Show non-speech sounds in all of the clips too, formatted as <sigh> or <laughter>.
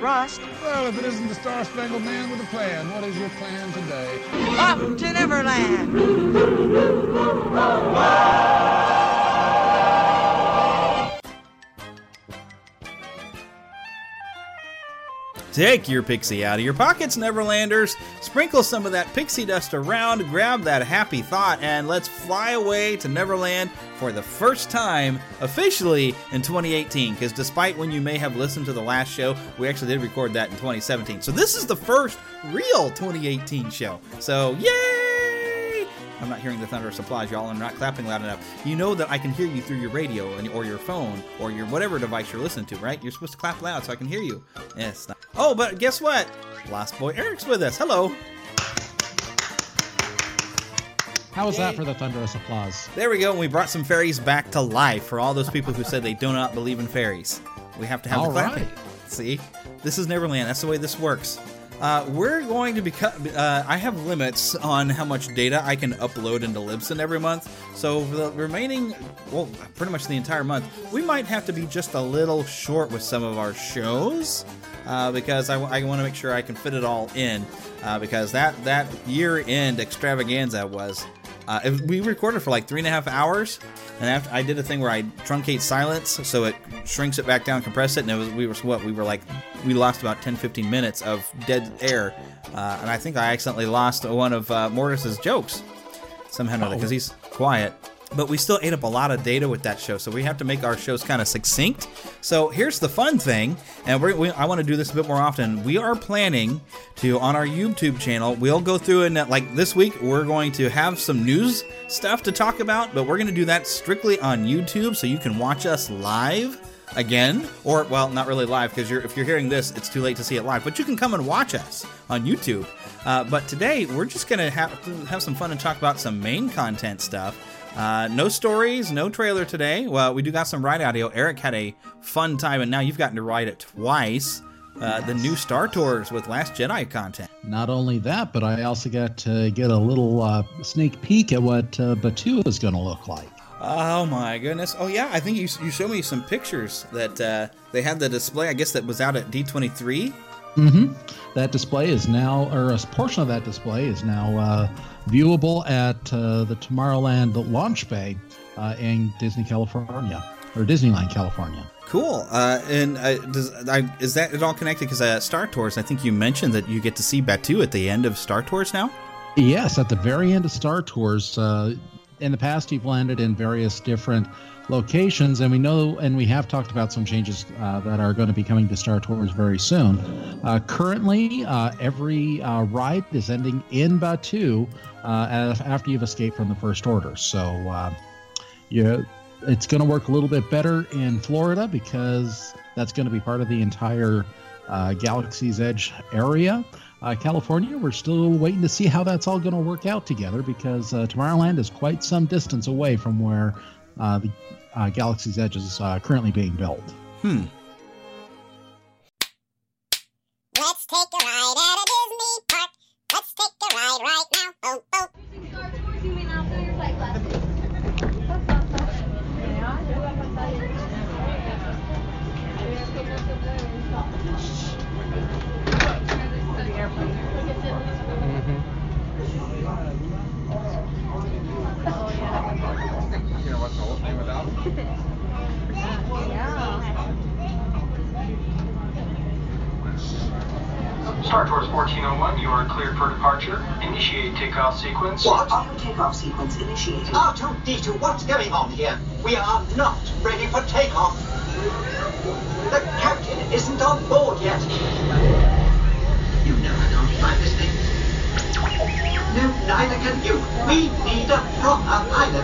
and trust. Well, if it isn't the Star Spangled Man with a plan, what is your plan today? Up to Neverland! <laughs> Take your pixie out of your pockets, Neverlanders. Sprinkle some of that pixie dust around, grab that happy thought, and let's fly away to Neverland for the first time officially in 2018. Because despite when you may have listened to the last show, we actually did record that in 2017. So this is the first real 2018 show. So, yay! I'm not hearing the thunderous applause, y'all. I'm not clapping loud enough. You know that I can hear you through your radio and, or your phone or your whatever device you're listening to, right? You're supposed to clap loud so I can hear you. Yes. Not- oh, but guess what? Lost Boy Eric's with us. Hello. How was that for the thunderous applause? There we go. And we brought some fairies back to life for all those people who said they do not believe in fairies. We have to have all the clapping. right. See, this is Neverland. That's the way this works. Uh, we're going to become. Uh, I have limits on how much data I can upload into Libsyn every month. So for the remaining, well, pretty much the entire month, we might have to be just a little short with some of our shows uh, because I, want to make sure I can fit it all in. Uh, because that that year end extravaganza was. Uh, we recorded for like three and a half hours, and after I did a thing where I truncate silence, so it shrinks it back down, compress it, and it was we were what we were like we lost about 10 15 minutes of dead air, uh, and I think I accidentally lost one of uh, Mortis's jokes. Somehow because he's quiet. But we still ate up a lot of data with that show, so we have to make our shows kind of succinct. So here's the fun thing, and we, I want to do this a bit more often. We are planning to on our YouTube channel. We'll go through and like this week, we're going to have some news stuff to talk about, but we're going to do that strictly on YouTube, so you can watch us live again or well not really live because if you're hearing this it's too late to see it live but you can come and watch us on youtube uh, but today we're just gonna have have some fun and talk about some main content stuff uh, no stories no trailer today well we do got some ride audio eric had a fun time and now you've gotten to ride it twice uh, the new star tours with last jedi content Not only that, but I also got to get a little uh, sneak peek at what uh, Batuu is going to look like. Oh my goodness! Oh yeah, I think you you showed me some pictures that uh, they had the display. I guess that was out at D twenty three. Mm-hmm. That display is now, or a portion of that display is now uh, viewable at uh, the Tomorrowland launch bay uh, in Disney, California, or Disneyland, California. Cool. Uh, and uh, does I, is that it all connected? Because uh, Star Tours, I think you mentioned that you get to see Batuu at the end of Star Tours now. Yes, at the very end of Star Tours. Uh, in the past, you've landed in various different locations, and we know, and we have talked about some changes uh, that are going to be coming to Star Tours very soon. Uh, currently, uh, every uh, ride is ending in Batuu uh, after you've escaped from the First Order. So, uh, you, it's going to work a little bit better in Florida because that's going to be part of the entire Galaxy's Edge area. Uh, California, we're still waiting to see how that's all going to work out together because uh, Tomorrowland is quite some distance away from where uh, the uh, Galaxy's Edge is uh, currently being built. Hmm. Let's take a ride at a Disney park. Let's take a ride right now. Oh, oh. 1401, you are cleared for departure. Initiate takeoff sequence. What? Auto takeoff sequence initiated. R2-D2, what's going on here? We are not ready for takeoff. The captain isn't on board yet. You know I can't fly this thing. No, neither can you. We need a proper pilot.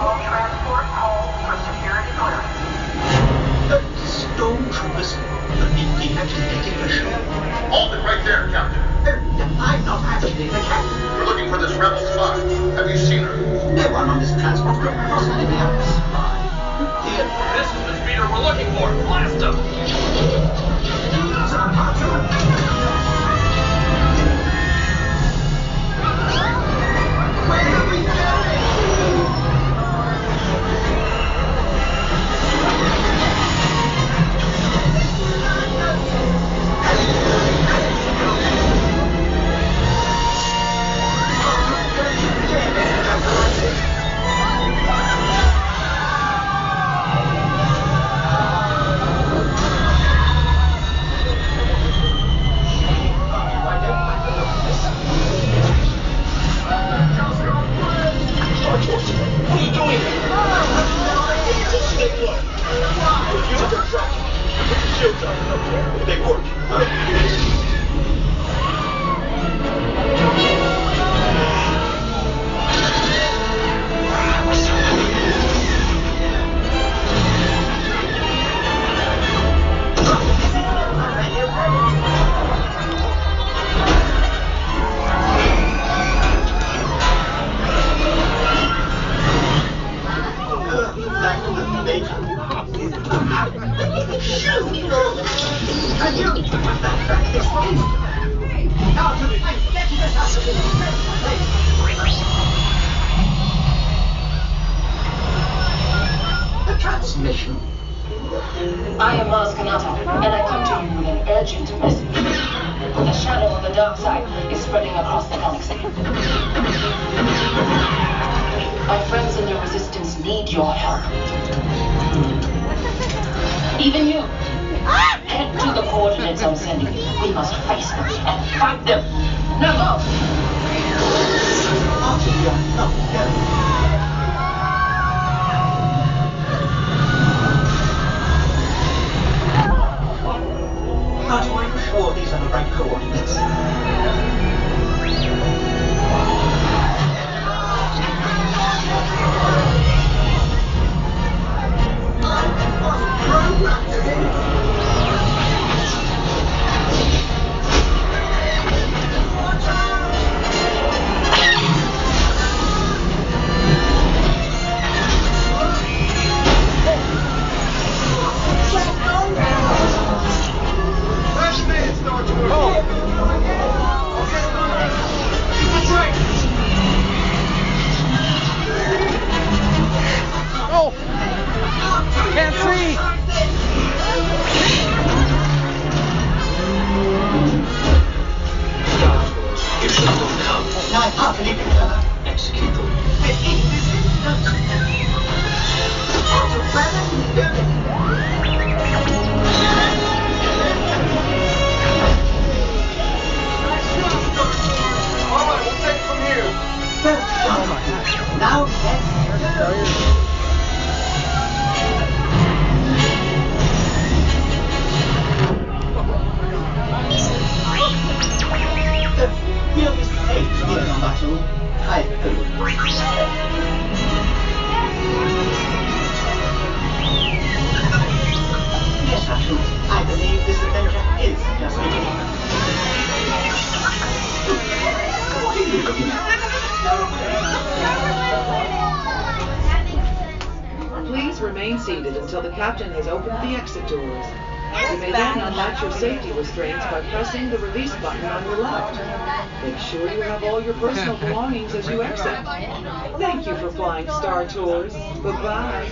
All transport hold for security clearance. The. The, the captain's getting for sure. Hold it right there, Captain. I'm not actually the captain. We're looking for this rebel spy. Have you seen her? No one on this transport could possibly be a spy. Dear. This is the speeder we're looking for. Blast him! Where Tours.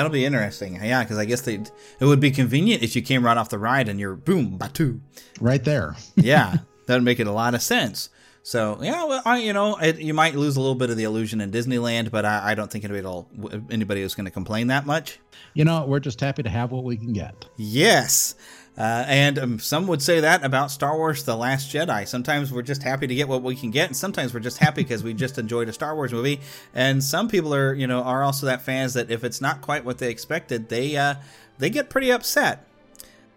That'll be interesting. Yeah, because I guess they it would be convenient if you came right off the ride and you're boom batuu. Right there. <laughs> yeah, that'd make it a lot of sense. So yeah, well, I, you know, it, you might lose a little bit of the illusion in Disneyland, but I, I don't think anybody anybody is going to complain that much. You know, we're just happy to have what we can get. Yes. Uh, and um, some would say that about Star Wars The Last Jedi. Sometimes we're just happy to get what we can get, and sometimes we're just happy because we just enjoyed a Star Wars movie. And some people are, you know, are also that fans that if it's not quite what they expected, they uh, they get pretty upset.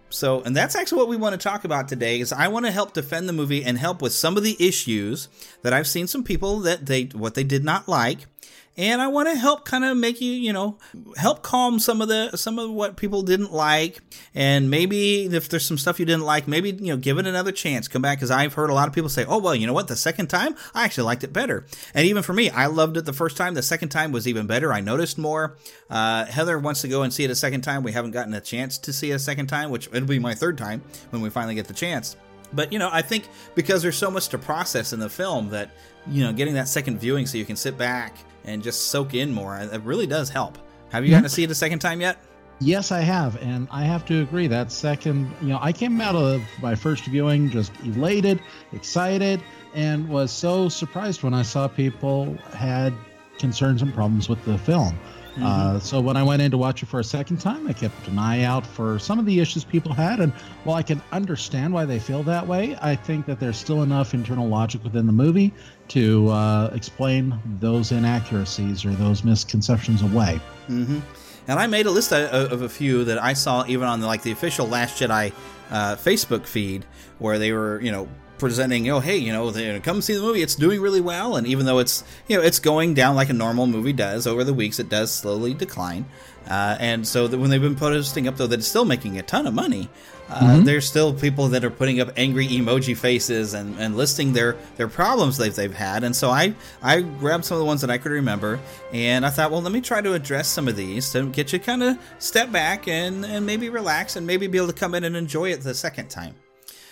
So, and that's actually what we want to talk about today is I want to help defend the movie and help with some of the issues that I've seen some people that they what they did not like. And I want to help kind of make you, you know, help calm some of the some of what people didn't like and maybe if there's some stuff you didn't like, maybe, you know, give it another chance. Come back cuz I've heard a lot of people say, "Oh, well, you know what? The second time, I actually liked it better." And even for me, I loved it the first time. The second time was even better. I noticed more. Uh, Heather wants to go and see it a second time. We haven't gotten a chance to see it a second time, which it'll be my third time when we finally get the chance. But you know, I think because there's so much to process in the film that you know, getting that second viewing so you can sit back and just soak in more, it really does help. Have you gotten to see it a second time yet? Yes, I have, and I have to agree. That second, you know, I came out of my first viewing just elated, excited, and was so surprised when I saw people had concerns and problems with the film. Mm-hmm. Uh, so when I went in to watch it for a second time, I kept an eye out for some of the issues people had. And while I can understand why they feel that way, I think that there's still enough internal logic within the movie to uh, explain those inaccuracies or those misconceptions away. Mm-hmm. And I made a list of, of, a few that I saw even on the, like the official Last Jedi uh, Facebook feed, where they were, you know, presenting, oh hey, you know, they, come see the movie. It's doing really well, and even though it's you know it's going down like a normal movie does over the weeks, it does slowly decline. Uh, and so when they've been posting up though that it's still making a ton of money, uh, mm-hmm. there's still people that are putting up angry emoji faces and, and listing their their problems they've they've had. And so I I grabbed some of the ones that I could remember, and I thought, well, let me try to address some of these to get you kind of step back and and maybe relax and maybe be able to come in and enjoy it the second time.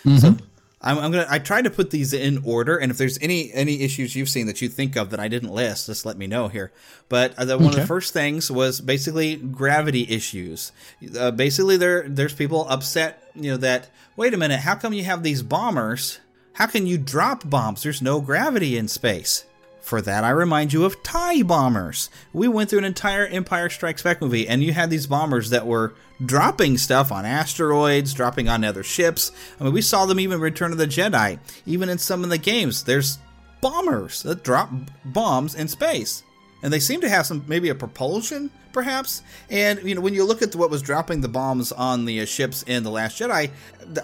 Mm-hmm. So I'm, I'm, gonna. I tried to put these in order, and if there's any any issues you've seen that you think of that I didn't list, just let me know here. But uh, the, one okay. of the first things was basically gravity issues. Uh, basically, there there's people upset, you know, that wait a minute, how come you have these bombers? How can you drop bombs? There's no gravity in space. For that, I remind you of TIE bombers. We went through an entire Empire Strikes Back movie, and you had these bombers that were dropping stuff on asteroids, dropping on other ships. I mean, we saw them even Return of the Jedi. Even in some of the games, there's bombers that drop bombs in space. And they seem to have some, maybe a propulsion, perhaps. And, you know, when you look at what was dropping the bombs on the uh, ships in The Last Jedi,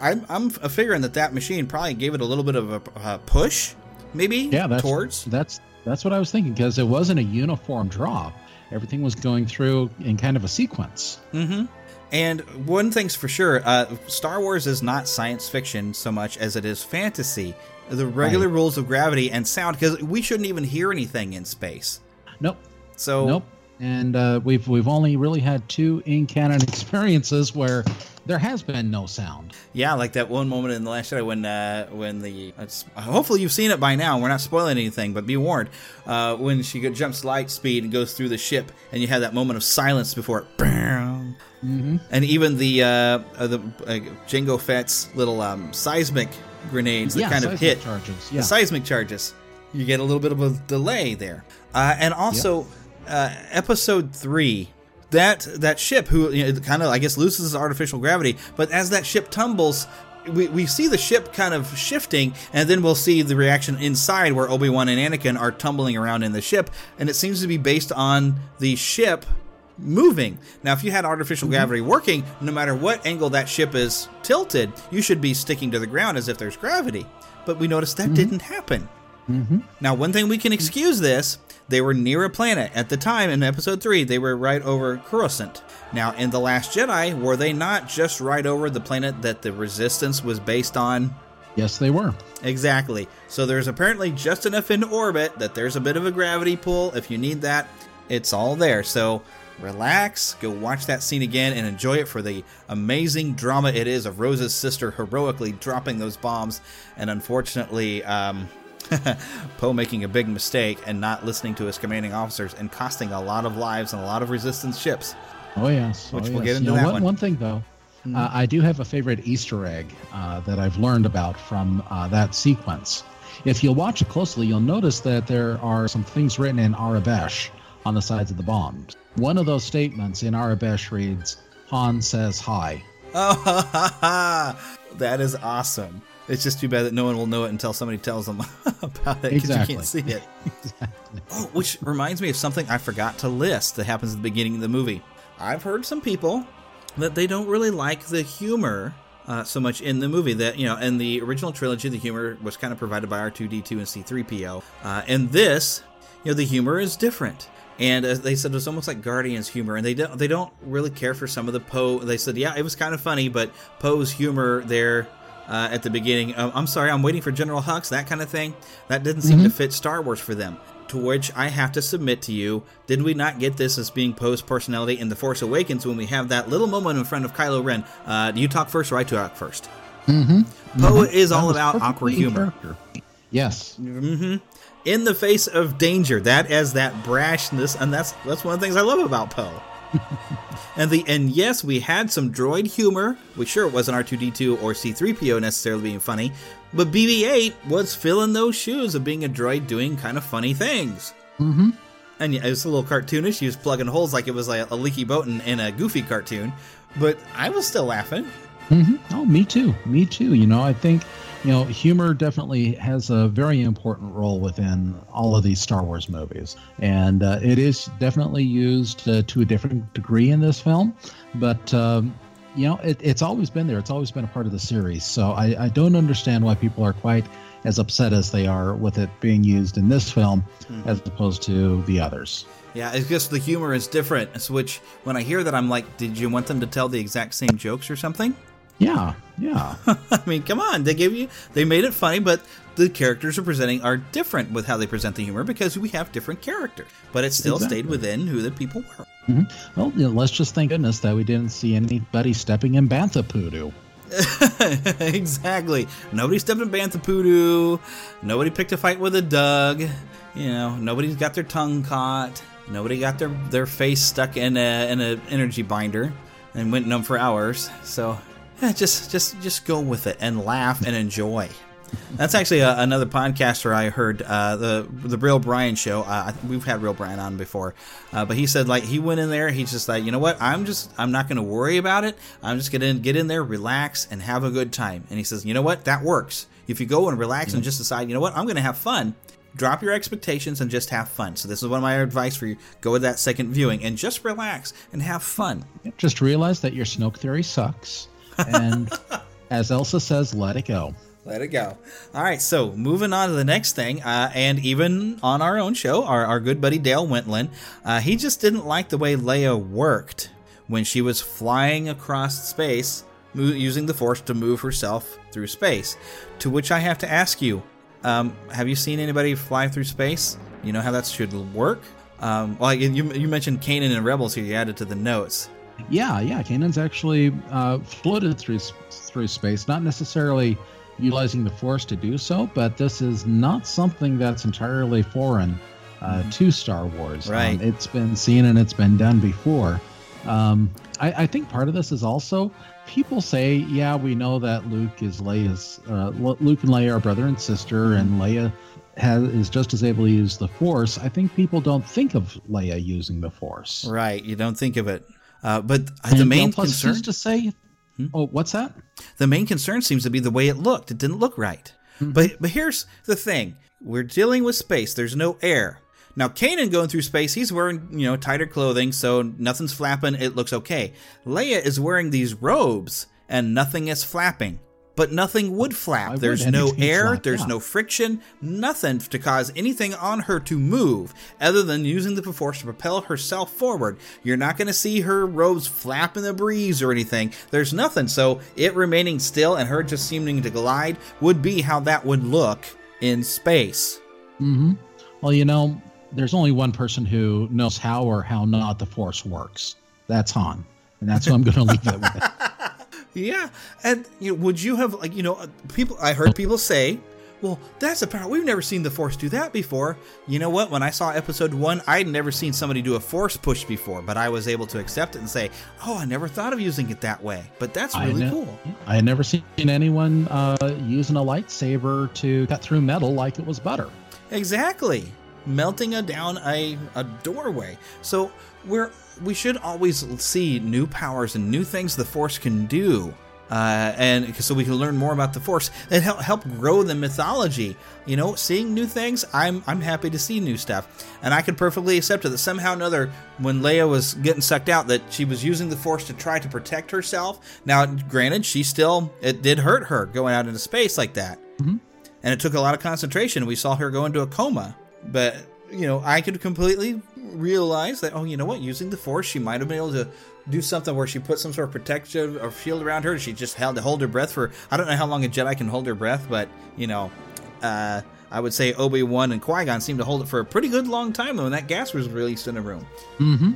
I'm, I'm figuring that that machine probably gave it a little bit of a, a push, maybe, yeah, that's, towards. That's that's what I was thinking because it wasn't a uniform drop. Everything was going through in kind of a sequence. Mm-hmm. And one thing's for sure, uh, Star Wars is not science fiction so much as it is fantasy. The regular right. rules of gravity and sound, because we shouldn't even hear anything in space. Nope. So nope. And uh, we've we've only really had two in canon <laughs> experiences where there has been no sound. Yeah, like that one moment in the Last Jedi when uh, when the hopefully you've seen it by now. We're not spoiling anything, but be warned uh, when she jumps light speed and goes through the ship, and you have that moment of silence before it. Bam, mm-hmm. And even the uh, uh the uh, Jango Fett's little um, seismic grenades that yeah, kind of hit charges. Yeah. the seismic charges. You get a little bit of a delay there, uh, and also yep. Episode three that that ship who you know, kind of I guess loses artificial gravity, but as that ship tumbles, we, we see the ship kind of shifting, and then we'll see the reaction inside where Obi Wan and Anakin are tumbling around in the ship, and it seems to be based on the ship moving. Now, if you had artificial mm-hmm. gravity working, no matter what angle that ship is tilted, you should be sticking to the ground as if there's gravity. But we noticed that mm-hmm. didn't happen. Mm-hmm. Now, one thing we can excuse this, they were near a planet. At the time in episode 3, they were right over Coruscant. Now, in The Last Jedi, were they not just right over the planet that the Resistance was based on? Yes, they were. Exactly. So there's apparently just enough in orbit that there's a bit of a gravity pull. If you need that, it's all there. So relax, go watch that scene again and enjoy it for the amazing drama it is of Rose's sister heroically dropping those bombs and unfortunately um, <laughs> Poe making a big mistake and not listening to his commanding officers and costing a lot of lives and a lot of resistance ships. Oh yes, which oh, we'll yes. get into you know, that one, one. one thing though, uh, I do have a favorite Easter egg uh, that I've learned about from uh, that sequence. If you'll watch it closely, you'll notice that there are some things written in Aurebesh on the sides of the bombs. One of those statements in Aurebesh reads, "Han says hi." Oh, <laughs> that is awesome. It's just too bad that no one will know it until somebody tells them <laughs> about it because Exactly. you can't see it. <laughs> Oh, which reminds me of something I forgot to list that happens at the beginning of the movie. I've heard some people that they don't really like the humor uh, so much in the movie. That you know, in the original trilogy, the humor was kind of provided by R two D two and C three PO. Uh, and this, you know, the humor is different. And as they said, it was almost like Guardians humor, and they don't they don't really care for some of the Poe. They said, yeah, it was kind of funny, but Poe's humor there uh, at the beginning. Um, I'm sorry, I'm waiting for General Hux, that kind of thing. That didn't seem to fit Star Wars for them. To which I have to submit to you, did we not get this as being Poe's personality in The Force Awakens when we have that little moment in front of Kylo Ren? Uh, do you talk first or I talk first? Mm-hmm. Poe Mhm. is That all about awkward humor. character. Yes. hmm In the face of danger, that as that brashness, and that's that's one of the things I love about Poe. <laughs> and the and yes, we had some droid humor. We sure it wasn't R two D two or C three PO necessarily being funny, but BB eight was filling those shoes of being a droid doing kind of funny things. Mm-hmm. And yeah, it was a little cartoonish. He was plugging holes like it was like a leaky boat in, in a goofy cartoon, but I was still laughing. hmm Oh, me too. Me too. You know, I think you know humor definitely has a very important role within all of these Star Wars movies, and uh, it is definitely used uh, to a different degree in this film. But um, you know, it, it's always been there. It's always been a part of the series. So I, I don't understand why people are quite as upset as they are with it being used in this film Mhm. as opposed to the others. Yeah, it's just the humor is different. Which when I hear that, I'm like, did you want them to tell the exact same jokes or something? Yeah, yeah. <laughs> I mean, come on. They gave you, they made it funny, but the characters are presenting are different with how they present the humor because we have different characters. But it still stayed within who the people were. hmm Well, you know, let's just thank goodness that we didn't see anybody stepping in bantha poodoo. <laughs> exactly. Nobody stepped in Bantha Poodoo. Nobody picked a fight with a Dug. You know, nobody's got their tongue caught. Nobody got their, their face stuck in a in an energy binder and went numb for hours. So eh, just just just go with it and laugh and enjoy. That's actually a, another podcaster I heard uh, the the Real Brian show. Uh, we've had Real Brian on before, uh, but he said like he went in there. He's just like, you know what? I'm just I'm not going to worry about it. I'm just going to get in there, relax, and have a good time. And he says, you know what? That works. If you go and relax and just decide, you know what? I'm going to have fun. Drop your expectations and just have fun. So this is one of my advice for you: go with that second viewing and just relax and have fun. Just realize that your Snoke theory sucks, and as Elsa says, let it go. Let it go. All right, so moving on to the next thing, uh, and even on our own show, our, our good buddy Dale Wentland, uh, he just didn't like the way Leia worked when she was flying across space, mo- using the Force to move herself through space. To which I have to ask you, um, have you seen anybody fly through space? You know how that should work? Um, well, you, you mentioned Kanan and Rebels here. You added to the notes. Yeah, yeah. Kanan's actually uh, floated through through space, not necessarily utilizing the Force to do so, but this is not something that's entirely foreign uh, to Star Wars. Right. Um, it's been seen and it's been done before. Um, I, I think part of this is also people say, yeah, we know that Luke is Leia's. Uh, Luke and Leia are brother and sister, and Leia has, is just as able to use the Force. I think people don't think of Leia using the Force. Right, you don't think of it. Uh, but uh, And, the main plus concern to say. Oh, what's that? the main concern seems to be the way it looked. It didn't look right. But but here's the thing: we're dealing with space. There's no air. Now, Kanan going through space, he's wearing you know tighter clothing, so nothing's flapping. It looks okay. Leia is wearing these robes, and nothing is flapping. But nothing would flap. I. There's Anything no air, flap, there's yeah. no friction, nothing to cause anything on her to move other than using the force to propel herself forward. You're not going to see her robes flap in the breeze or anything. There's nothing. So it remaining still and her just seeming to glide would be how that would look in space. hmm Well, you know, there's only one person who knows how or how not the Force works. That's Han, and that's who I'm going to leave it with. <laughs> Yeah, and you know, would you have like you know uh, people? I heard people say, "Well, that's a power. We've never seen the Force do that before." You know what? When I saw Episode One, I'd never seen somebody do a Force push before, but I was able to accept it and say, "Oh, I never thought of using it that way." But that's I really cool. I had never seen anyone uh, using a lightsaber to cut through metal like it was butter. Exactly. Melting a, down a, a doorway. So we're we should always see new powers and new things the Force can do. Uh, and so we can learn more about the Force and help help grow the mythology. You know, seeing new things, I'm I'm happy to see new stuff, and I could perfectly accept it that somehow or another, when Leia was getting sucked out, that she was using the Force to try to protect herself. Now, granted, she still it did hurt her going out into space like that, Mhm. and it took a lot of concentration. We saw her go into a coma, but you know, I could completely realize that. Oh, you know what? Using the Force, she might have been able to do something where she put some sort of protective or shield around her. She just held to hold her breath for. I don't know how long a Jedi can hold her breath, but you know, uh, I would say Obi Wan and Qui Gon seemed to hold it for a pretty good long time when that gas was released in the room. Mm-hmm.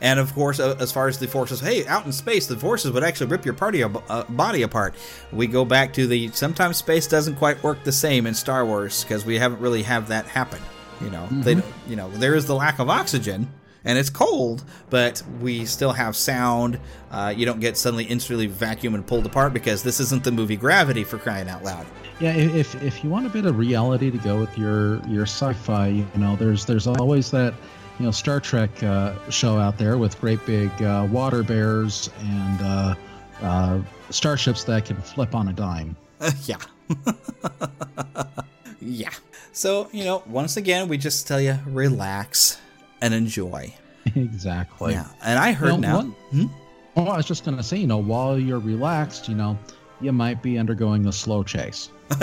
And of course, as far as the forces, hey, out in space, the forces would actually rip your party uh, body apart. We go back to the sometimes space doesn't quite work the same in Star Wars because we haven't really have that happen. You know, they, you know, there is the lack of oxygen and it's cold, but we still have sound. Uh, you don't get suddenly instantly vacuum and pulled apart because this isn't the movie Gravity for crying out loud. Yeah, if if you want a bit of reality to go with your your sci-fi, you know, there's there's always that you know Star Trek uh, show out there with great big uh, water bears and uh, uh, starships that can flip on a dime. <laughs> yeah. <laughs> yeah. So, you know, once again, we just tell you relax and enjoy. <laughs> exactly. Yeah. And I heard Well, now. one- Hmm? Well, I was just gonna say, you know, while you're relaxed, you know, you might be undergoing a slow chase. <laughs>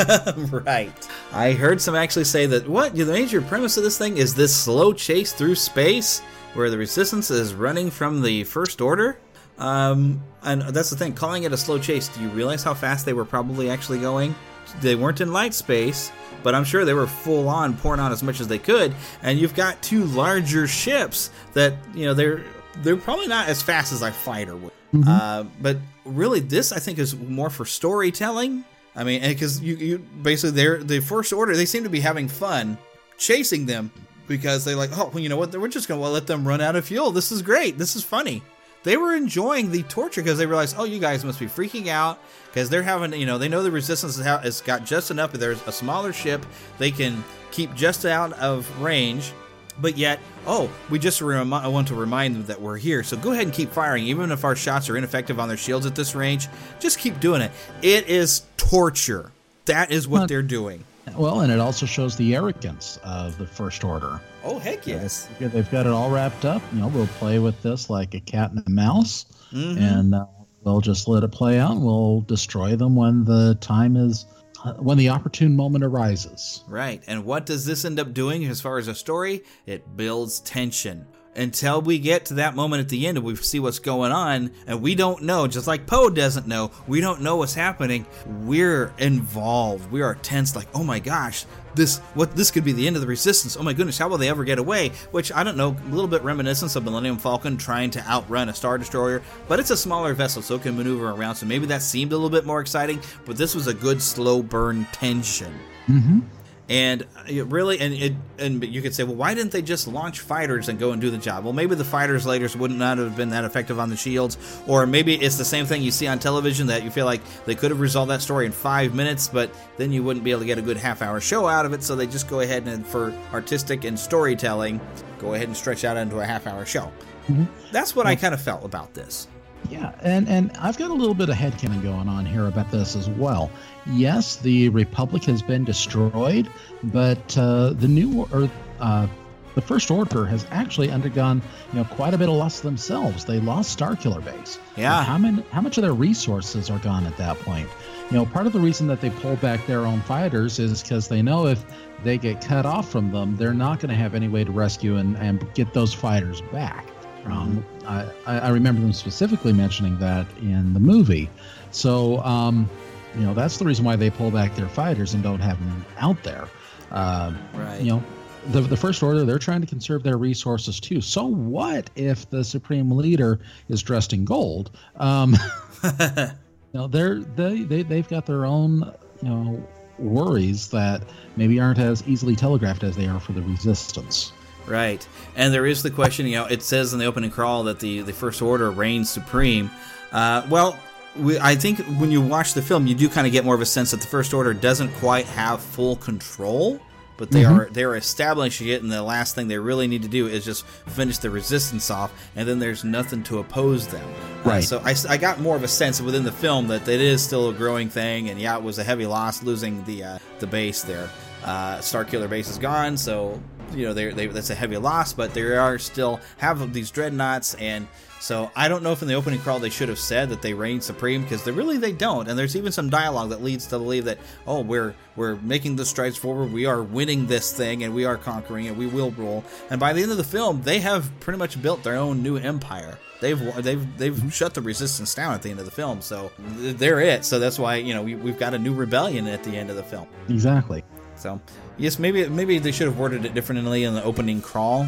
right. I heard some actually say that what the major premise of this thing is this slow chase through space where the resistance is running from the first order. Um, and that's the thing. Calling it a slow chase, do you realize how fast they were probably actually going? They weren't in light space, but I'm sure they were full on pouring on as much as they could. And you've got two larger ships that you know they're they're probably not as fast as a fighter would. Uh, but really, this I think is more for storytelling. I mean, because you, you basically they're the first order. They seem to be having fun chasing them because they're like, oh, well, you know what? We're just gonna let them run out of fuel. This is great. This is funny. They were enjoying the torture because they realized, oh, you guys must be freaking out because they're having, you know, they know the resistance has got just enough. There's a smaller ship. They can keep just out of range but yet, oh, we just I want to remind them that we're here. So go ahead and keep firing, even if our shots are ineffective on their shields at this range. Just keep doing it. It is torture. That is what they're doing. Well, and it also shows the arrogance of the First Order. Oh heck yes! They've got it all wrapped up. You know, we'll play with this like a cat and a mouse, Mhm. and uh, we'll just let it play out. and We'll destroy them when the time is, uh, when the opportune moment arises. Right. And what does this end up doing as far as a story? It builds tension. Until we get to that moment at the end and we see what's going on, and we don't know, just like Poe doesn't know, we don't know what's happening. We're involved. We are tense, like, oh my gosh, this what this could be the end of the resistance. Oh my goodness, how will they ever get away? Which I don't know, a little bit reminiscent of Millennium Falcon trying to outrun a Star Destroyer, but it's a smaller vessel, so it can maneuver around. So maybe that seemed a little bit more exciting, but this was a good slow burn tension. Mm-hmm. And it really, and it, and you could say, well, why didn't they just launch fighters and go and do the job? Well, maybe the fighters later would not have been that effective on the shields, or maybe it's the same thing you see on television that you feel like they could have resolved that story in five minutes, but then you wouldn't be able to get a good half hour show out of it. So they just go ahead and, for artistic and storytelling, go ahead and stretch out into a half hour show. Mhm. That's what I kind of felt about this. Yeah, and and I've got a little bit of headcanon going on here about this as well. Yes, the Republic has been destroyed, but uh, the new or uh, the First Order has actually undergone, you know, quite a bit of loss themselves. They lost Starkiller Base. Yeah. How many, how much of their resources are gone at that point? You know, part of the reason that they pull back their own fighters is because they know if they get cut off from them, they're not going to have any way to rescue and, and get those fighters back. Um, I, I remember them specifically mentioning that in the movie. So, um, you know, that's the reason why they pull back their fighters and don't have them out there. Uh, right. You know, the, the First Order, they're trying to conserve their resources too. So, what if the Supreme Leader is dressed in gold? Um, <laughs> you know, they're, they, they, they've got their own, you know, worries that maybe aren't as easily telegraphed as they are for the Resistance. Right. And there is the question, you know, it says in the opening crawl that the, the First Order reigns supreme. Uh, well, we, I think when you watch the film, you do kind of get more of a sense that the First Order doesn't quite have full control, but they Mhm. are they're establishing it, and the last thing they really need to do is just finish the resistance off, and then there's nothing to oppose them. Uh, Right. so I, I got more of a sense within the film that it is still a growing thing, and yeah, it was a heavy loss losing the uh, the base there. Uh, Starkiller base is gone, so you know they that's a heavy loss, but they are still have these dreadnoughts, and so I don't know if in the opening crawl they should have said that they reign supreme because they really they don't, and there's even some dialogue that leads to believe that oh we're we're making the strides forward, we are winning this thing, and we are conquering it, we will rule, and by the end of the film they have pretty much built their own new empire. They've they've they've shut the resistance down at the end of the film, so they're it. So that's why you know we, we've got a new rebellion at the end of the film. Exactly. So yes, maybe maybe they should have worded it differently in the opening crawl,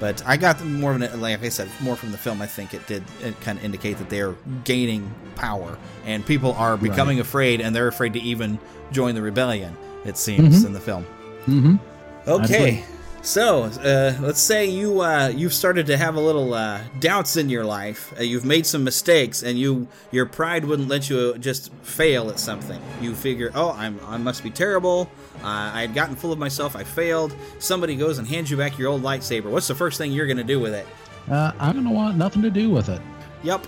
but I got more of an like I said more from the film. I think it did it kind of indicate that they're gaining power and people are becoming afraid and they're afraid to even join the rebellion. It seems Mhm. in the film. Mm-hmm. Okay. So, uh, let's say you uh, you've started to have a little uh, doubts in your life. Uh, you've made some mistakes, and you your pride wouldn't let you just fail at something. You figure, oh, I'm I must be terrible. Uh, I had gotten full of myself. I failed. Somebody goes and hands you back your old lightsaber. What's the first thing you're going to do with it? Uh, I'm going to want nothing to do with it. Yep.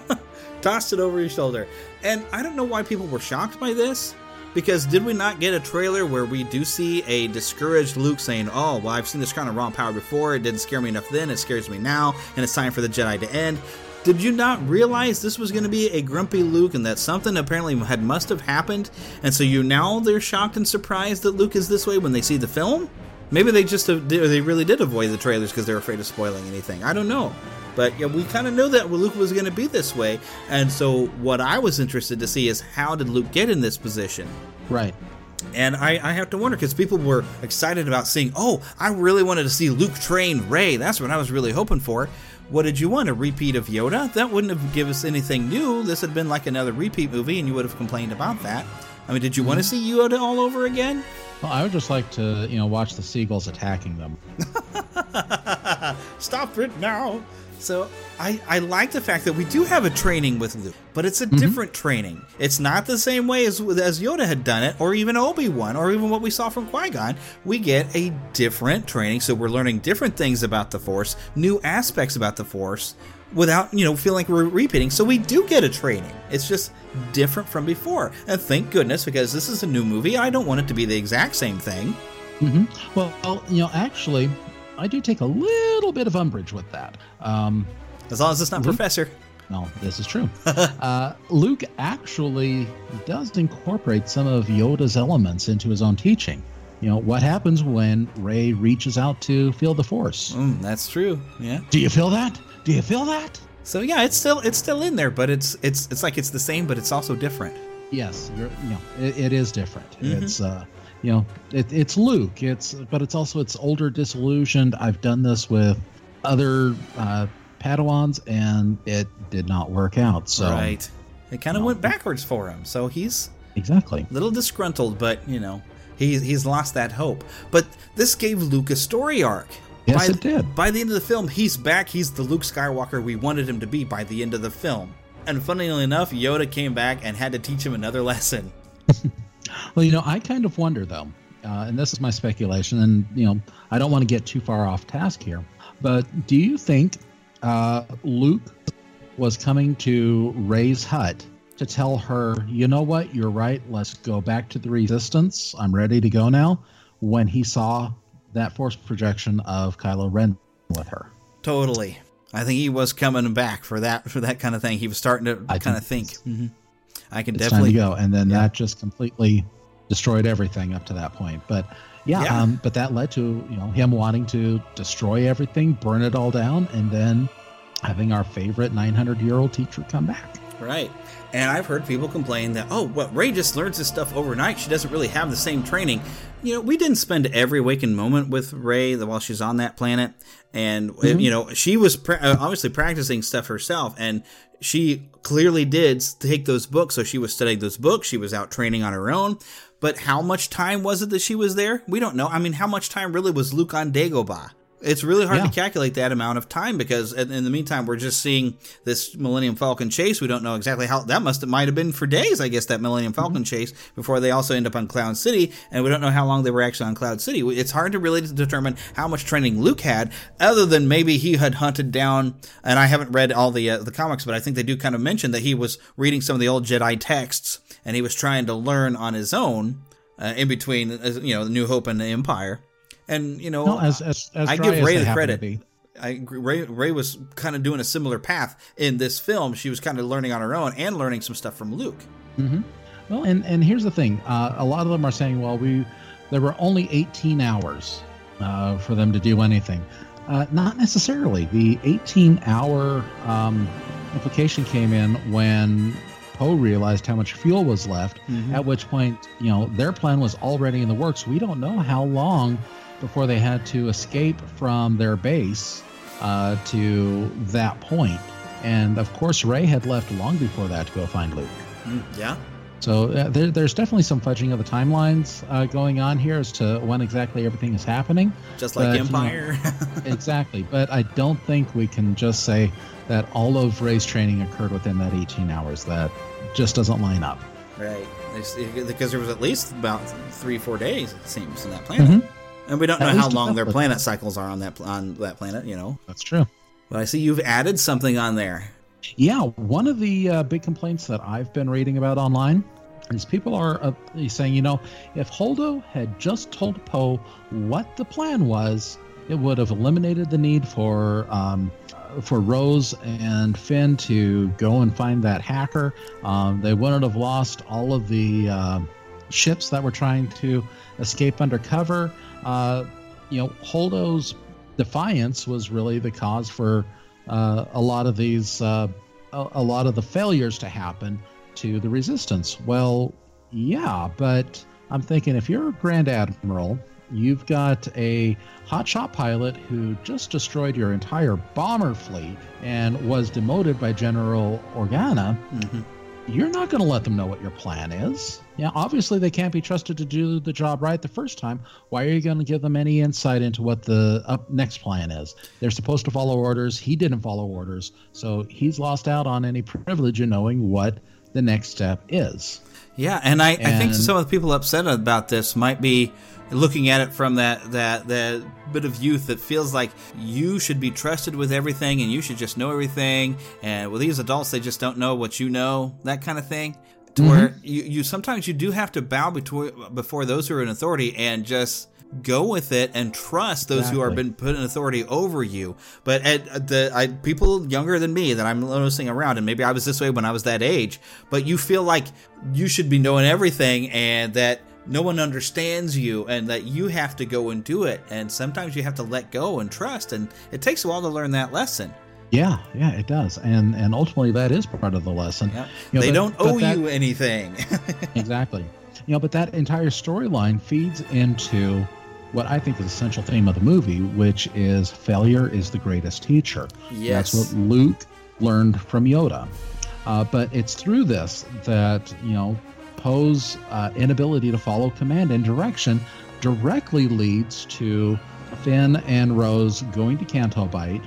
<laughs> Tossed it over your shoulder. And I don't know why people were shocked by this. Because did we not get a trailer where we do see a discouraged Luke saying, Oh, well, I've seen this kind of raw power before. It didn't scare me enough then. It scares me now. And it's time for the Jedi to end. Did you not realize this was going to be a grumpy Luke and that something apparently had must have happened? And so you now they're shocked and surprised that Luke is this way when they see the film? Maybe they just they really did avoid the trailers because they're afraid of spoiling anything. I don't know. But yeah, we kind of know that Luke was going to be this way, and so what I was interested to see is how did Luke get in this position? Right. And I, I have to wonder because people were excited about seeing. Oh, I really wanted to see Luke train Rey. That's what I was really hoping for. What did you want? A repeat of Yoda? That wouldn't have given us anything new. This had been like another repeat movie, and you would have complained about that. I mean, did you want to mhm. see Yoda all over again? Well, I would just like to, you know, watch the seagulls attacking them. <laughs> Stop it now. So I, I like the fact that we do have a training with Luke, but it's a different training. It's not the same way as as Yoda had done it, or even Obi Wan, or even what we saw from Qui Gon. We get a different training, so we're learning different things about the Force, new aspects about the Force, without you know feeling like we're repeating. So we do get a training. It's just different from before, and thank goodness because this is a new movie. I don't want it to be the exact same thing. hmm Well, you know, actually, I do take a little bit of umbrage with that. Um, as long as it's not Luke, Professor. No, this is true. <laughs> uh, Luke actually does incorporate some of Yoda's elements into his own teaching. You know, what happens when Rey reaches out to feel the Force? Mm, that's true. Yeah. Do you feel that? Do you feel that? So yeah, it's still it's still in there, but it's it's it's like it's the same, but it's also different. Yes, you're, you know, it, it is different. Mhm. It's uh, you know, it, it's Luke. It's but it's also it's older, disillusioned. I've done this with other uh, Padawans, and it did not work out. So right, it kind of went backwards for him. So he's exactly a little disgruntled, but you know, he's he's lost that hope. But this gave Luke a story arc. Yes, by, it did. By the end of the film, he's back. He's the Luke Skywalker we wanted him to be by the end of the film. And funnily enough, Yoda came back and had to teach him another <laughs> lesson. Well, you know, I kind of wonder though, uh, and this is my speculation, and you know, I don't want to get too far off task here, but do you think uh, Luke was coming to Rey's hut to tell her, you know what, you're right, let's go back to the Resistance. I'm ready to go now. When he saw that force projection of Kylo Ren with her. Totally. I think he was coming back for that for that kind of thing. He was starting to I kind of think think. Mhm. I can It's definitely go, and then that just completely destroyed everything up to that point. But yeah, Yeah. Um, but that led to you know him wanting to destroy everything, burn it all down, and then having our favorite 900 year old teacher come back. Right. And I've heard people complain that, oh, what, Rey just learns this stuff overnight. She doesn't really have the same training. You know, we didn't spend every waking moment with Rey while she's on that planet. And, Mhm. you know, she was pra- uh, obviously practicing stuff herself. And she clearly did take those books. So she was studying those books. She was out training on her own. But how much time was it that she was there? We don't know. I mean, how much time really was Luke on Dagobah? It's really hard Yeah. to calculate that amount of time because in, in the meantime we're just seeing this Millennium Falcon chase. We don't know exactly how that must have might have been for days. I guess that Millennium Falcon chase before they also end up on Cloud City, and we don't know how long they were actually on Cloud City. It's hard to really determine how much training Luke had, other than maybe he had hunted down. And I haven't read all the uh, the comics, but I think they do kind of mention that he was reading some of the old Jedi texts and he was trying to learn on his own uh, in between, you know, the New Hope and the Empire. And you know, No, as- as- as I give Rey the credit. I. Rey, Rey was kind of doing a similar path in this film. She was kind of learning on her own and learning some stuff from Luke. hmm Well, and and here's the thing: uh, a lot of them are saying, well, we there were only 18 hours uh, for them to do anything. Uh, not necessarily. The 18 hour um, implication came in when Poe realized how much fuel was left. Mhm. At which point, you know, their plan was already in the works. We don't know how long before they had to escape from their base uh, to that point. And of course, Rey had left long before that to go find Luke. Mm, Yeah. So uh, there, there's definitely some fudging of the timelines uh, going on here as to when exactly everything is happening. Just like But, you know, Empire. <laughs> exactly. But I don't think we can just say that all of Rey's training occurred within that 18 hours. That just doesn't line up. right. It's- because there was at least about three, four days, it seems, in that planet. Mhm. And we don't At know how long their planet times. cycles are on that on that planet. You know. That's true. But I see you've added something on there. Yeah, one of the uh, big complaints that I've been reading about online is people are uh, saying, you know, if Holdo had just told Poe what the plan was, it would have eliminated the need for um, for Rose and Finn to go and find that hacker. Um, they wouldn't have lost all of the uh, ships that were trying to escape undercover. Uh, you know, Holdo's defiance was really the cause for uh, a lot of these, uh, a, a lot of the failures to happen to the resistance. Well, yeah, but I'm thinking if you're a Grand Admiral, you've got a hotshot pilot who just destroyed your entire bomber fleet and was demoted by General Organa. You're not going to let them know what your plan is. Yeah, obviously they can't be trusted to do the job right the first time. Why are you going to give them any insight into what the up next plan is? They're supposed to follow orders. He didn't follow orders, so he's lost out on any privilege in knowing what the next step is. Yeah, and I, I think some of the people upset about this might be looking at it from that, that that bit of youth that feels like you should be trusted with everything and you should just know everything. And with these adults, they just don't know what you know, that kind of thing. To where mm-hmm. you, you sometimes you do have to bow between, before those who are in authority and just go with it and trust those who are Exactly. been put in authority over you. But at the I, people younger than me that I'm noticing around, and maybe I was this way when I was that age, but you feel like you should be knowing everything and that no one understands you and that you have to go and do it. And sometimes you have to let go and trust. And it takes a while to learn that lesson. Yeah, yeah, it does, and and ultimately that is part of the lesson. You know, they but- don't owe that- you anything. <laughs> exactly. You know, but that entire storyline feeds into what I think is the central theme of the movie, which is failure is the greatest teacher. Yes. That's what Luke learned from Yoda. Uh, but it's through this that, you know, Poe's uh, inability to follow command and direction directly leads to Finn and Rose going to Canto Bight,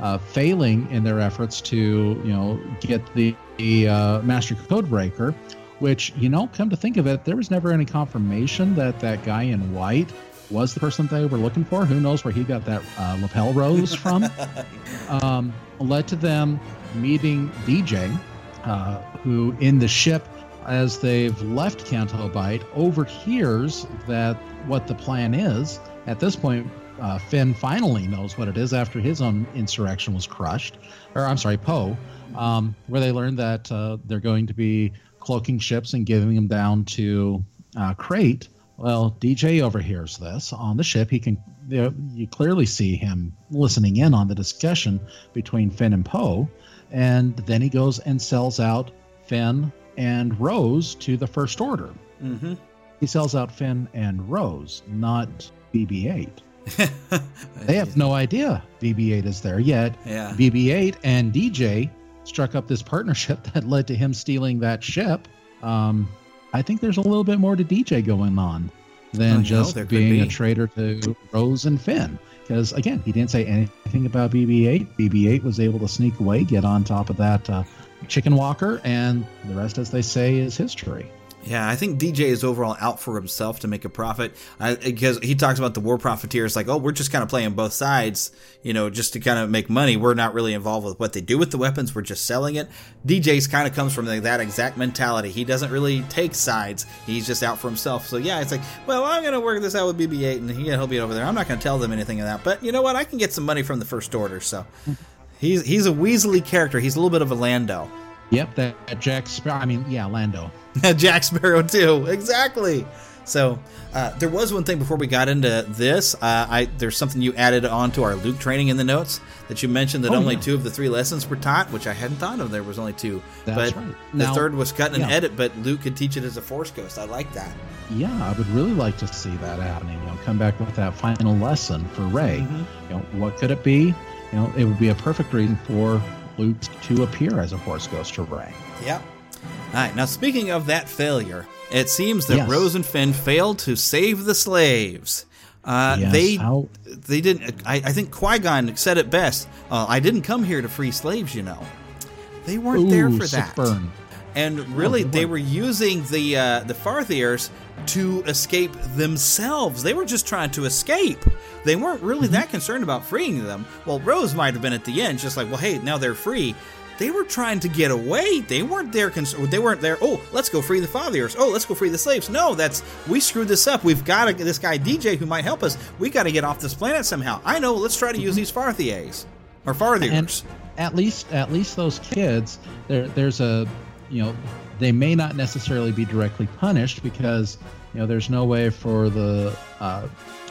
uh, failing in their efforts to, you know, get the, the uh, Master Codebreaker, which, you know, come to think of it, there was never any confirmation that that guy in white was the person they were looking for. Who knows where he got that uh, lapel rose from? <laughs> um, led to them meeting DJ, uh, who in the ship, as they've left Canto overhears that what the plan is at this point, uh, Finn finally knows what it is after his own insurrection was crushed, or I'm sorry, Poe, um, where they learned that uh, they're going to be cloaking ships and giving them down to uh, Crait. Well, DJ overhears this on the ship. He can you, know, you clearly see him listening in on the discussion between Finn and Poe, and then he goes and sells out Finn and Rose to the First Order. Mm-hmm. He sells out Finn and Rose, not BB-8. <laughs> they have no idea BB-8 is there yet. Yeah. BB-8 and DJ struck up this partnership <laughs> that led to him stealing that ship. Um, I think there's a little bit more to DJ going on than Oh, just could being be. a traitor to Rose and Finn. Because again, he didn't say anything about BB-8. BB-8 was able to sneak away, get on top of that uh, chicken walker, and the rest, as they say, is history. Yeah, I think DJ is overall out for himself to make a profit I, because he talks about the war profiteers like, oh, we're just kind of playing both sides, you know, just to kind of make money. We're not really involved with what they do with the weapons. We're just selling it. DJ's kind of comes from like that exact mentality. He doesn't really take sides. He's just out for himself. So yeah, it's like, well, I'm going to work this out with BB-8 and he, he'll be over there. I'm not going to tell them anything of that. But you know what? I can get some money from the First Order. So <laughs> he's he's a Weasley character. He's a little bit of a Lando. Yep, that, that Jack Sparrow. I mean, yeah, Lando. <laughs> Jack Sparrow too. Exactly. So uh, there was one thing before we got into this. Uh, I there's something you added on to our Luke training in the notes that you mentioned that Oh, only yeah. two of the three lessons were taught, which I hadn't thought of. There was only two, That's but right. the Now- third was cut and yeah. edit. But Luke could teach it as a Force Ghost. I like that. Yeah, I would really like to see that happening. You know, come back with that final lesson for Rey. You know, what could it be? You know, it would be a perfect reason for Luke to appear as a Force Ghost to Rey. Yep. All right. Now, speaking of that failure, it seems that Yes. Rose and Finn failed to save the slaves. Uh, Yes, they how- they didn't. I, I think Qui Gon said it best. Uh, I didn't come here to free slaves. You know, they weren't there for that. burn. And really, they they were using the uh, the Farthiers to escape themselves. They were just trying to escape. They weren't really Mm-hmm. that concerned about freeing them. Well, Rose might have been at the end, just like, well, hey, now they're free. They were trying to get away. They weren't there. Cons- they weren't there. Oh, let's go free the Farthiers. Oh, let's go free the slaves. No, that's we screwed this up. We've got to, this guy DJ who might help us. We got to get off this planet somehow. I know. Let's try to use these Farthiers or Farthiers. And at least, at least those kids, there, there's a, you know, they may not necessarily be directly punished because, you know, there's no way for the, uh,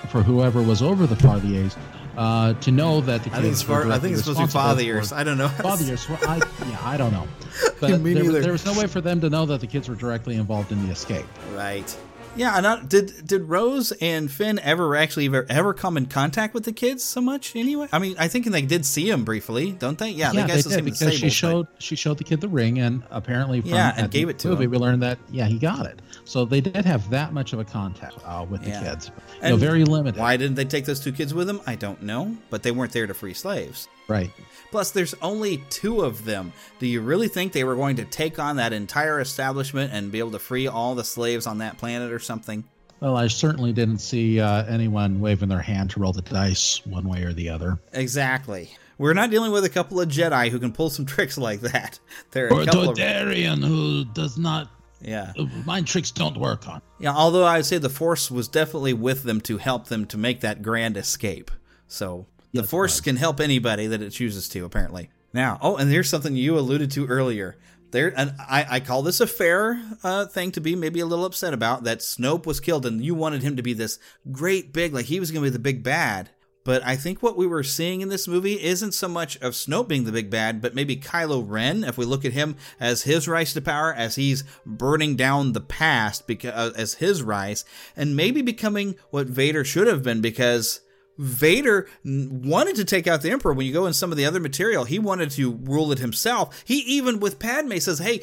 for whoever was over the Farthiers, uh, to know that the kids I think it's were far, I think it's supposed to be Farthiers. I don't know. Farthiers. Well, I, yeah, I don't know. <laughs> But there, there was no way for them to know that the kids were directly involved in the escape. Right. Yeah, and I, did did Rose and Finn ever actually ever, ever come in contact with the kids so much? Anyway, I mean, I think they did see him briefly, don't they? Yeah, yeah, they they did because as she showed she showed the kid the ring, and apparently from Yeah, and gave it to movie, him. we learned that yeah, he got it. So they did have that much of a contact uh, with Yeah. the kids. You know, very limited. Why didn't they take those two kids with them? I don't know, but they weren't there to free slaves. Right. Plus, there's only two of them. Do you really think they were going to take on that entire establishment and be able to free all the slaves on that planet or something? Well, I certainly didn't see uh, anyone waving their hand to roll the dice one way or the other. Exactly. We're not dealing with a couple of Jedi who can pull some <laughs> tricks like that. They're Or a a couple of who does not. Yeah. Mind tricks don't work on. Yeah, although I would say the Force was definitely with them to help them to make that grand escape. So the Force can help anybody that it chooses to, apparently. Now, oh, and here's something you alluded to earlier. There, and I, I call this a fair uh, thing to be maybe a little upset about that Snope was killed, and you wanted him to be this great big, like he was going to be the big bad. But I think what we were seeing in this movie isn't so much of Snope being the big bad, but maybe Kylo Ren, if we look at him as his rise to power, as he's burning down the past because, uh, as his rise, and maybe becoming what Vader should have been because Vader wanted to take out the Emperor. When you go in some of the other material, he wanted to rule it himself. He even with Padme says, "Hey,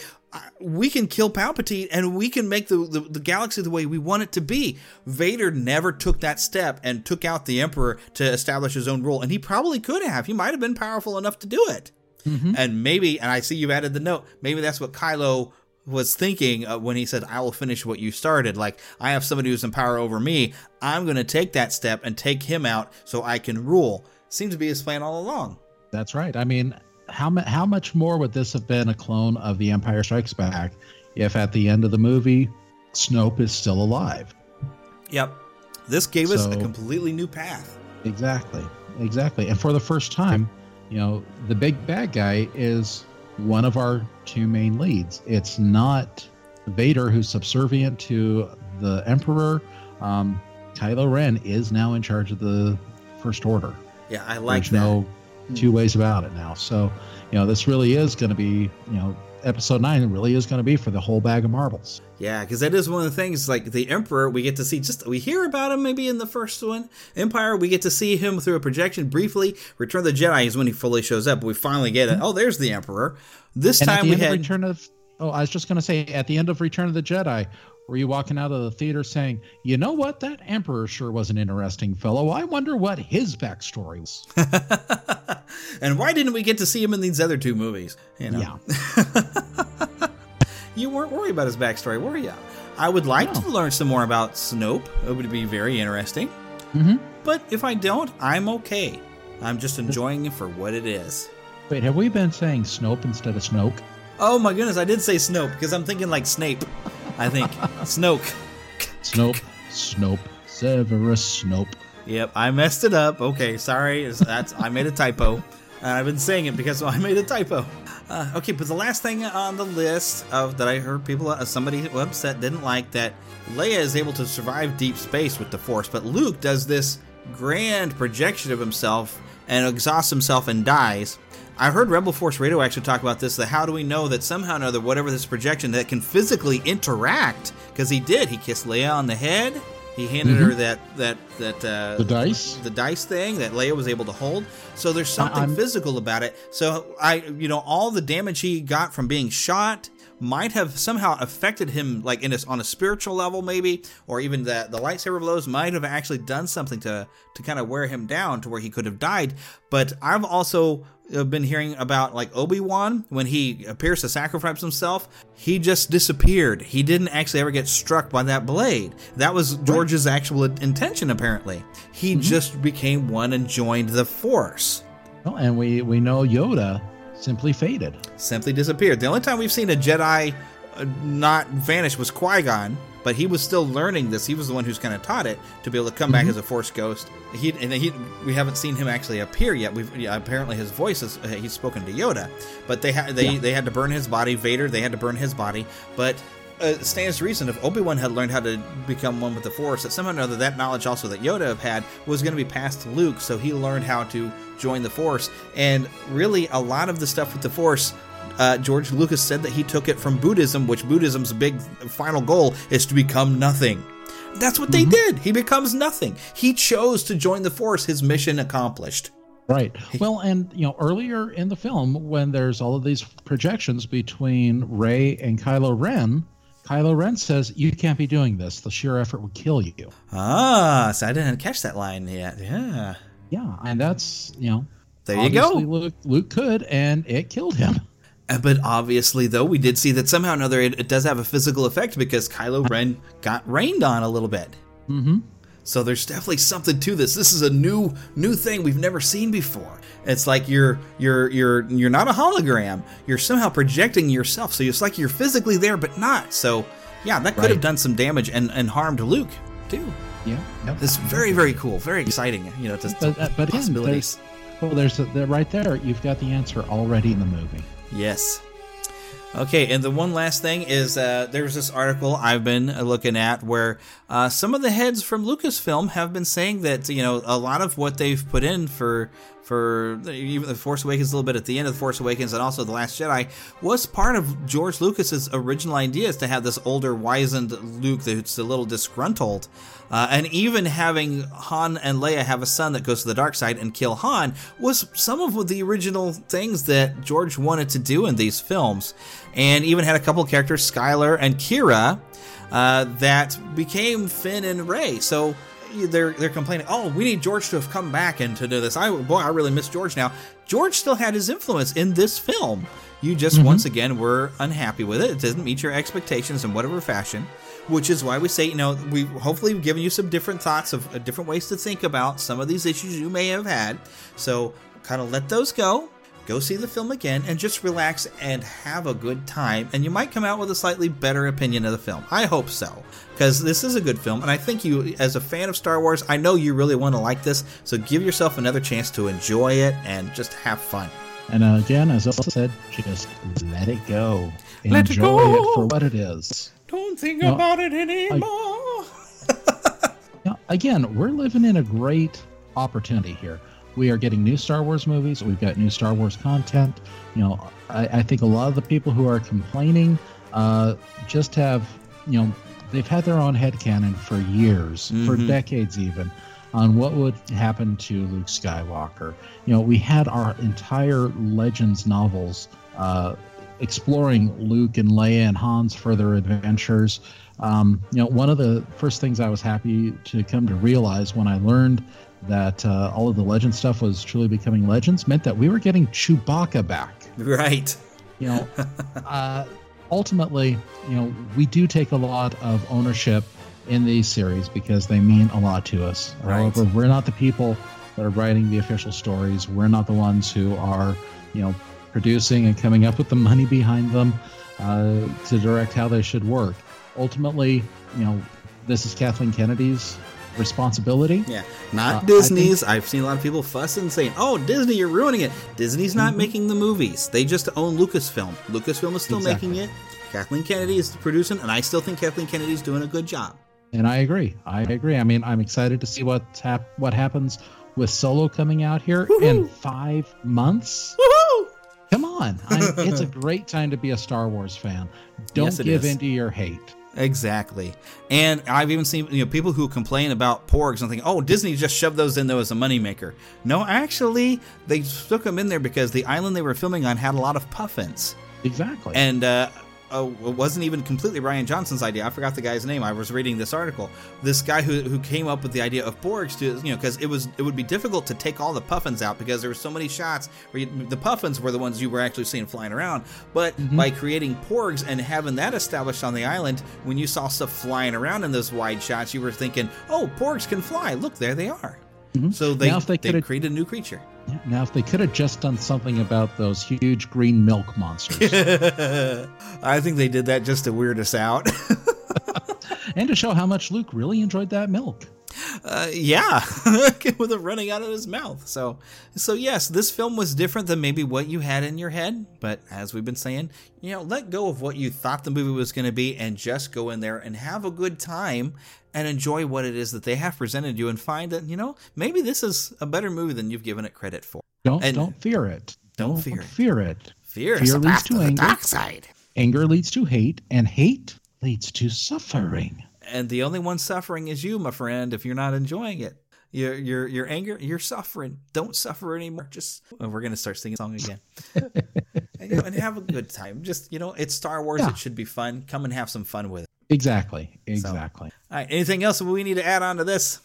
we can kill Palpatine and we can make the, the the galaxy the way we want it to be." Vader never took that step and took out the Emperor to establish his own rule, and he probably could have. He might have been powerful enough to do it. Mm-hmm. And maybe, and I see you've added the note. Maybe that's what Kylo was thinking uh, when he said, "I will finish what you started." Like I have somebody who's in power over me. I'm going to take that step and take him out so I can rule. Seems to be his plan all along. That's right. I mean, how mu- how much more would this have been a clone of The Empire Strikes Back if at the end of the movie Snope is still alive? Yep. This gave us a completely new path. Exactly. Exactly. And for the first time, you know, the big bad guy is one of our two main leads. It's not Vader who's subservient to the Emperor. Um, Kylo Ren is now in charge of the First Order. Yeah, I like There's that. no two ways about it now. So, you know, this really is going to be, you know, episode nine really is going to be for the whole bag of marbles. Yeah, because that is one of the things. Like the Emperor, we get to see just we hear about him maybe in the first one. Empire, we get to see him through a projection briefly. Return of the Jedi is when he fully shows up. We finally get it. Hmm. Oh, there's the Emperor. This and time we had Return of Oh, I was just going to say at the end of Return of the Jedi, were you walking out of the theater saying, "You know what? That Emperor sure was an interesting fellow. I wonder what his backstory was." <laughs> and why didn't we get to see him in these other two movies? You know, Yeah. <laughs> you weren't worried about his backstory, were you? I would like to learn some more about Snope. It would be very interesting. Mhm. But if I don't, I'm okay. I'm just enjoying it for what it is. Wait, have we been saying Snope instead of Snoke? Oh my goodness, I did say Snope because I'm thinking like Snape. <laughs> I think Snoke. Snope, Snope, Severus Snope. Yep, I messed it up. Okay, sorry. It's- That's I made a typo. And I've been saying it because I made a typo. Uh, okay, but the last thing on the list of that I heard people, uh, somebody upset didn't like that Leia is able to survive deep space with the Force, but Luke does this grand projection of himself and exhausts himself and dies. I heard Rebel Force Radio actually talk about this. The how do we know that somehow or another, whatever this projection that can physically interact? Because he did. He kissed Leia on the head. He handed her that that that uh, The dice? the dice thing that Leia was able to hold. So there's something I'm- physical about it. So I, you know, all the damage he got from being shot might have somehow affected him, like in a, on a spiritual level, maybe, or even the the lightsaber blows might have actually done something to to kind of wear him down to where he could have died. But I've also uh, been hearing about like Obi Wan when he appears to sacrifice himself, he just disappeared. He didn't actually ever get struck by that blade. That was George's actual intention, apparently. He just became one and joined the Force. Oh, and we we know Yoda simply faded. Simply disappeared. The only time we've seen a Jedi uh, not vanish was Qui Gon, but he was still learning this. He was the one who's kind of taught it to be able to come back Mhm. as a Force ghost. He and he we haven't seen him actually appear yet. We've yeah, apparently his voice is uh, he's spoken to Yoda, but they had they Yeah. they had to burn his body. Vader they had to burn his body, but. Uh, it stands to reason if Obi Wan had learned how to become one with the Force, that somehow or another that knowledge also that Yoda have had was going to be passed to Luke, so he learned how to join the Force. And really, a lot of the stuff with the Force uh, George Lucas said that he took it from Buddhism, which Buddhism's big final goal is to become nothing. That's what they did. He becomes nothing. He chose to join the Force, his mission accomplished. Right. Well, and you know, earlier in the film, when there's all of these projections between Rey and Kylo Ren, Kylo Ren says, "You can't be doing this. The sheer effort would kill you." Ah, so I didn't catch that line yet. Yeah. Yeah, and that's you know, There you go. Luke, Luke could, and it killed him. But obviously, though, we did see that somehow or another it, it does have a physical effect because Kylo Ren got rained on a little bit. Mm-hmm. So there's definitely something to this. This is a new new thing we've never seen before. It's like you're you're you're you're not a hologram. You're somehow projecting yourself. So it's like you're physically there but not. So yeah, that could have done some damage and and harmed Luke too. Yeah. Yep. It's very very cool, very exciting. You know, just But, uh, but again, possibilities. there's, well, there's a, right there. You've got the answer already in the movie. Yes. Okay, and the one last thing is uh, there's this article I've been uh, looking at where uh, some of the heads from Lucasfilm have been saying that you know a lot of what they've put in for for even the Force Awakens a little bit at the end of the Force Awakens and also the Last Jedi was part of George Lucas's original ideas to have this older, wizened Luke that's a little disgruntled, uh, and even having Han and Leia have a son that goes to the dark side and kill Han was some of the original things that George wanted to do in these films, and even had a couple characters, Skylar and Kira, uh, that became Finn and Rey. So they're they're complaining, oh, we need George to have come back and to do this. I boy, I really miss George now. George still had his influence in this film. You just once again were unhappy with it. It didn't meet your expectations in whatever fashion, which is why we say, you know, we hopefully have given you some different thoughts of uh, different ways to think about some of these issues you may have had. So kind of let those go. go see the film again and just relax and have a good time. And you might come out with a slightly better opinion of the film. I hope so. Because this is a good film. And I think you, as a fan of Star Wars, I know you really want to like this. So give yourself another chance to enjoy it and just have fun. And uh, again, as I said, just let it go. Let it Enjoy go. it for what it is. Don't think No, about it anymore. Now, again, we're living in a great opportunity here. We are getting new Star Wars movies. We've got new Star Wars content. You know, I, I think a lot of the people who are complaining uh, just have, you know, they've had their own headcanon for years, for Mhm. decades even, on what would happen to Luke Skywalker. You know, we had our entire Legends novels uh, exploring Luke and Leia and Han's further adventures. Um, you know, one of the first things I was happy to come to realize when I learned that uh, all of the legend stuff was truly becoming legends meant that we were getting Chewbacca back. Right. You know, <laughs> uh, ultimately, you know, we do take a lot of ownership in these series because they mean a lot to us. Right. However, we're not the people that are writing the official stories. We're not the ones who are, you know, producing and coming up with the money behind them uh, to direct how they should work. Ultimately, you know, this is Kathleen Kennedy's responsibility. Yeah, not Uh, I Disney's. I've seen a lot of people fussing saying, "Oh, Disney, you're ruining it." Disney's not Mm-hmm. making the movies. They just own Lucasfilm. Lucasfilm is still Exactly. making it. Kathleen Kennedy is producing, and I still think Kathleen Kennedy's doing a good job. And I agree. I agree. I mean, I'm excited to see what hap- what happens with Solo coming out here in five months. Woohoo! Come on, I'm, it's a <laughs> great time to be a Star Wars fan. Don't Yes, give is. in to your hate. Exactly. And I've even seen you know people who complain about porgs and think, "Oh, Disney just shoved those in there as a moneymaker." No, actually, they stuck them in there because the island they were filming on had a lot of puffins. Exactly. And uh, oh, it wasn't even completely Rian Johnson's idea. I forgot the guy's name. I was reading this article. This guy who, who came up with the idea of Porgs to you know because it was it would be difficult to take all the puffins out because there were so many shots where you, the puffins were the ones you were actually seeing flying around. But mm-hmm. by creating Porgs and having that established on the island, when you saw stuff flying around in those wide shots, you were thinking, "Oh, Porgs can fly! Look, there they are." Mm-hmm. So they Now if they they created a new creature. Now, if they could have just done something about those huge green milk monsters <laughs> I think they did that just to weird us out. <laughs> and to show how much Luke really enjoyed that milk. Uh, yeah, with <laughs> it running out of his mouth. So, so yes, this film was different than maybe what you had in your head. But as we've been saying, you know, let go of what you thought the movie was going to be, and just go in there and have a good time and enjoy what it is that they have presented you, and find that you know maybe this is a better movie than you've given it credit for. Don't And don't fear it. Don't fear it. Fear it. Fear is the leads to anger. dark side. Anger leads to hate, and hate leads to suffering. and the only one suffering is you, my friend. If you're not enjoying it, your your your anger, you're suffering. Don't suffer anymore. Just oh, we're gonna start singing a song again, <laughs> and, you know, and have a good time. Just you know, it's Star Wars. Yeah. It should be fun. Come and have some fun with it. Exactly. Exactly. All right. Anything else we need to add on to this?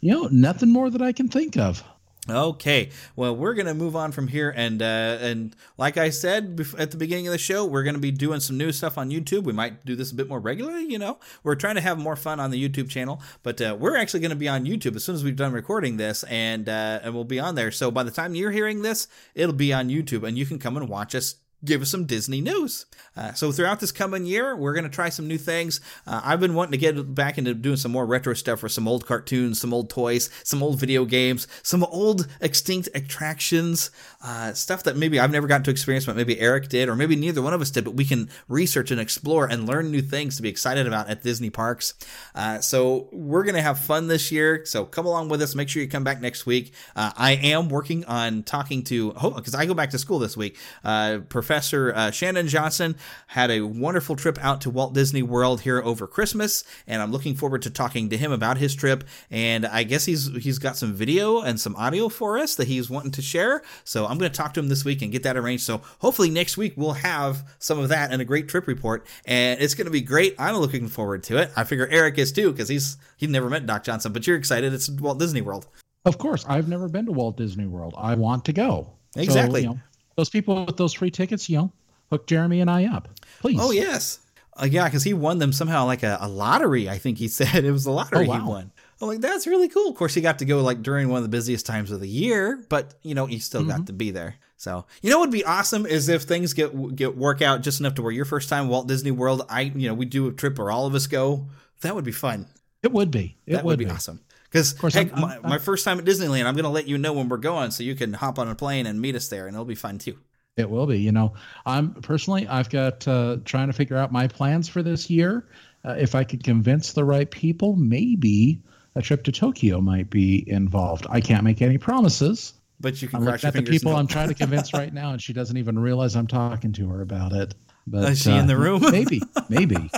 You know, nothing more that I can think of. Okay, well, we're gonna move on from here, and uh, and like I said at the beginning of the show, we're gonna be doing some new stuff on YouTube. We might do this a bit more regularly. You know, we're trying to have more fun on the YouTube channel, but uh, we're actually gonna be on YouTube as soon as we've done recording this, and uh, and we'll be on there. So by the time you're hearing this, it'll be on YouTube, and you can come and watch us. Give us some Disney news. Uh, so throughout this coming year, we're going to try some new things. Uh, I've been wanting to get back into doing some more retro stuff for some old cartoons, some old toys, some old video games, some old extinct attractions, uh, stuff that maybe I've never gotten to experience, but maybe Eric did, or maybe neither one of us did. But we can research and explore and learn new things to be excited about at Disney parks. Uh, so we're going to have fun this year. So come along with us. Make sure you come back next week. Uh, I am working on talking to because I go back to school this week. Uh, Professor uh, Shannon Johnson had a wonderful trip out to Walt Disney World here over Christmas, and I'm looking forward to talking to him about his trip. And I guess he's he's got some video and some audio for us that he's wanting to share. So I'm going to talk to him this week and get that arranged. So hopefully next week we'll have some of that and a great trip report, and it's going to be great. I'm looking forward to it. I figure Eric is too because he's he's never met Doc Johnson, but you're excited. It's Walt Disney World. Of course, I've never been to Walt Disney World. I want to go. So, Exactly. you know, those people with those free tickets, you know, hook Jeremy and I up, please. Oh yes, uh, yeah, because he won them somehow like a, a lottery. I think he <laughs> said it was a lottery Oh, he won. I'm like, that's really cool. Of course, he got to go like during one of the busiest times of the year, but you know, he still got to be there. So you know what would be awesome is if things get get work out just enough to where your first time Walt Disney World, I you know we do a trip where all of us go. That would be fun. It would be. It that would, be, be. awesome. Because heck, I'm, I'm, my, my first time at Disneyland, I'm going to let you know when we're going, so you can hop on a plane and meet us there, and it'll be fun too. It will be. You know, I'm personally, I've got uh, trying to figure out my plans for this year. Uh, if I could convince the right people, maybe a trip to Tokyo might be involved. I can't make any promises. But you can I'm at the people I'm trying to convince right now, and she doesn't even realize I'm talking to her about it. But, Is she uh, in the room? maybe, maybe.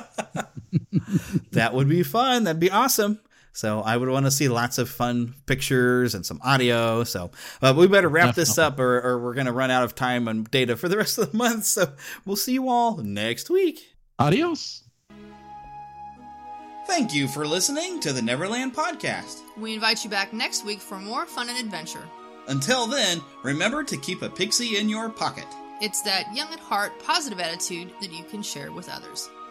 <laughs> that would be fun. That'd be awesome. So I would want to see lots of fun pictures and some audio. So uh, we better wrap Definitely. this up, or, or we're going to run out of time and data for the rest of the month. So we'll see you all next week. Adios. Thank you for listening to the Neverland Podcast. We invite you back next week for more fun and adventure. Until then, remember to keep a pixie in your pocket. It's that young at heart, positive attitude that you can share with others.